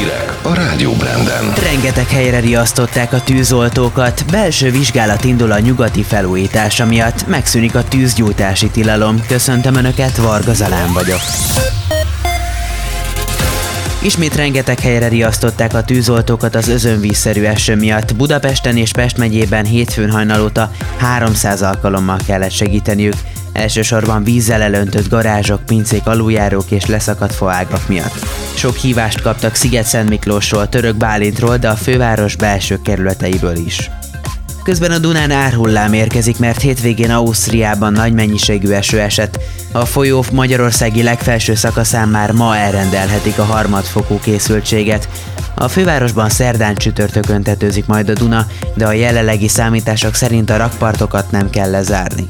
Hírek a Rádió Branden. Rengeteg helyre riasztották a tűzoltókat. Belső vizsgálat indul a nyugati felújítása miatt. Megszűnik a tűzgyújtási tilalom. Köszöntöm Önöket, Varga Zalán vagyok. Ismét rengeteg helyre riasztották a tűzoltókat az özönvízszerű eső miatt. Budapesten és Pest megyében hétfőn hajnalóta 300 alkalommal kellett segíteniük. Elsősorban vízzel elöntött garázsok, pincék, aluljárók és leszakadt faágak miatt. Sok hívást kaptak Sziget-Szent Miklósról, Török Bálintról, de a főváros belső kerületeiből is. Közben a Dunán árhullám érkezik, mert hétvégén Ausztriában nagy mennyiségű eső esett. A folyó Magyarországi legfelső szakaszán már ma elrendelhetik a harmadfokú készültséget. A fővárosban szerdán csütörtökön tetőzik majd a Duna, de a jelenlegi számítások szerint a rakpartokat nem kell lezárni.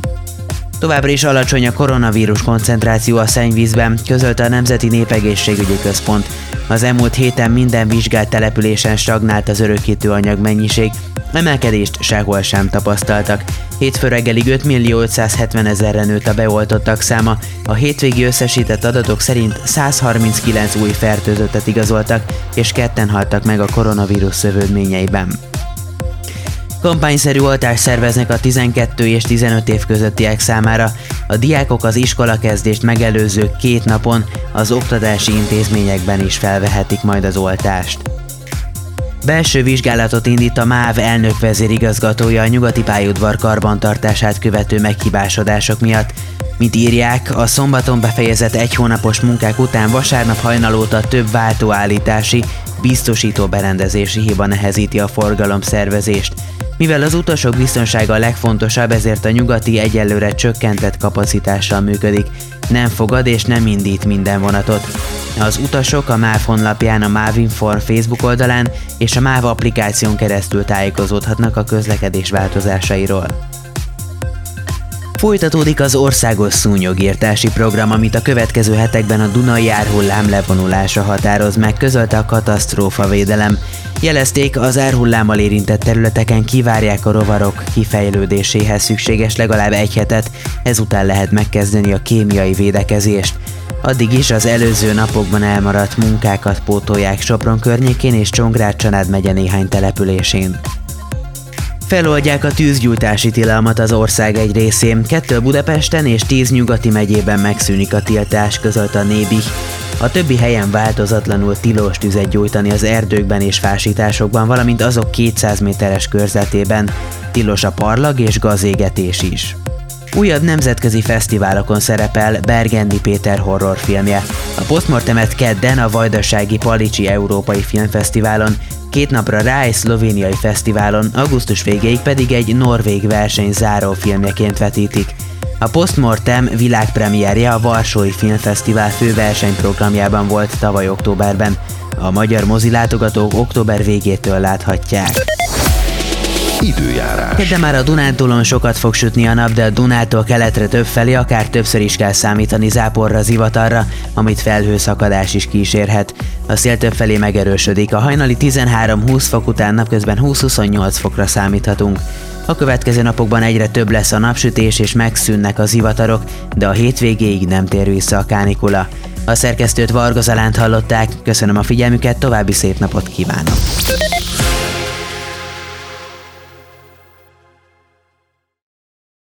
Továbbra is alacsony a koronavírus koncentráció a szennyvízben, közölte a Nemzeti Népegészségügyi Központ. Az elmúlt héten minden vizsgált településen stagnált az örökítő anyag mennyiség, emelkedést sehol sem tapasztaltak. Hétfő reggelig 5 millió 570 ezerre nőtt a beoltottak száma, a hétvégi összesített adatok szerint 139 új fertőzöttet igazoltak, és ketten haltak meg a koronavírus szövődményeiben. Kampányszerű oltást szerveznek a 12 és 15 év közöttiek számára. A diákok az iskola kezdést megelőző két napon az oktatási intézményekben is felvehetik majd az oltást. Belső vizsgálatot indít a MÁV elnök vezérigazgatója a nyugati pályaudvar karbantartását követő meghibásodások miatt. Mint írják, a szombaton befejezett egy hónapos munkák után vasárnap hajnalóta több váltóállítási, biztosító berendezési hiba nehezíti a forgalom szervezést. Mivel az utasok biztonsága a legfontosabb, ezért a nyugati egyelőre csökkentett kapacitással működik. Nem fogad és nem indít minden vonatot. Az utasok a MÁV honlapján, a MÁV Inform Facebook oldalán és a MÁV applikáción keresztül tájékozódhatnak a közlekedés változásairól. Folytatódik az országos szúnyogírtási program, amit a következő hetekben a Dunai árhullám levonulása határoz meg, közölte a katasztrófa védelem. Jelezték, az árhullámmal érintett területeken kivárják a rovarok kifejlődéséhez szükséges legalább egy hetet, ezután lehet megkezdeni a kémiai védekezést. Addig is az előző napokban elmaradt munkákat pótolják Sopron környékén és Csongrád Csanád megye néhány településén. Feloldják a tűzgyújtási tilalmat az ország egy részén, kettő Budapesten és tíz nyugati megyében megszűnik a tiltás, közölt a Nébi. A többi helyen változatlanul tilos tüzet gyújtani az erdőkben és fásításokban, valamint azok 200 méteres körzetében. Tilos a parlag és gazégetés is. Újabb nemzetközi fesztiválokon szerepel Bergendi Péter horrorfilmje. A Postmortemet kedden a Vajdasági Palicsi Európai Filmfesztiválon, két napra rá egy szlovéniai fesztiválon, augusztus végéig pedig egy norvég verseny záró filmjeként vetítik. A Postmortem világpremierje a Varsói Filmfesztivál főversenyprogramjában volt tavaly októberben. A magyar mozilátogatók október végétől láthatják. Időjárás. De már a Dunántúlon sokat fog sütni a nap, de a Dunától keletre több felé akár többször is kell számítani záporra, zivatarra, amit felhőszakadás is kísérhet. A szél több felé megerősödik, a hajnali 13-20 fok után napközben 20-28 fokra számíthatunk. A következő napokban egyre több lesz a napsütés és megszűnnek a zivatarok, de a hétvégéig nem tér vissza a kánikula. A szerkesztőt Varga Zalánt hallották, köszönöm a figyelmüket, további szép napot kívánok!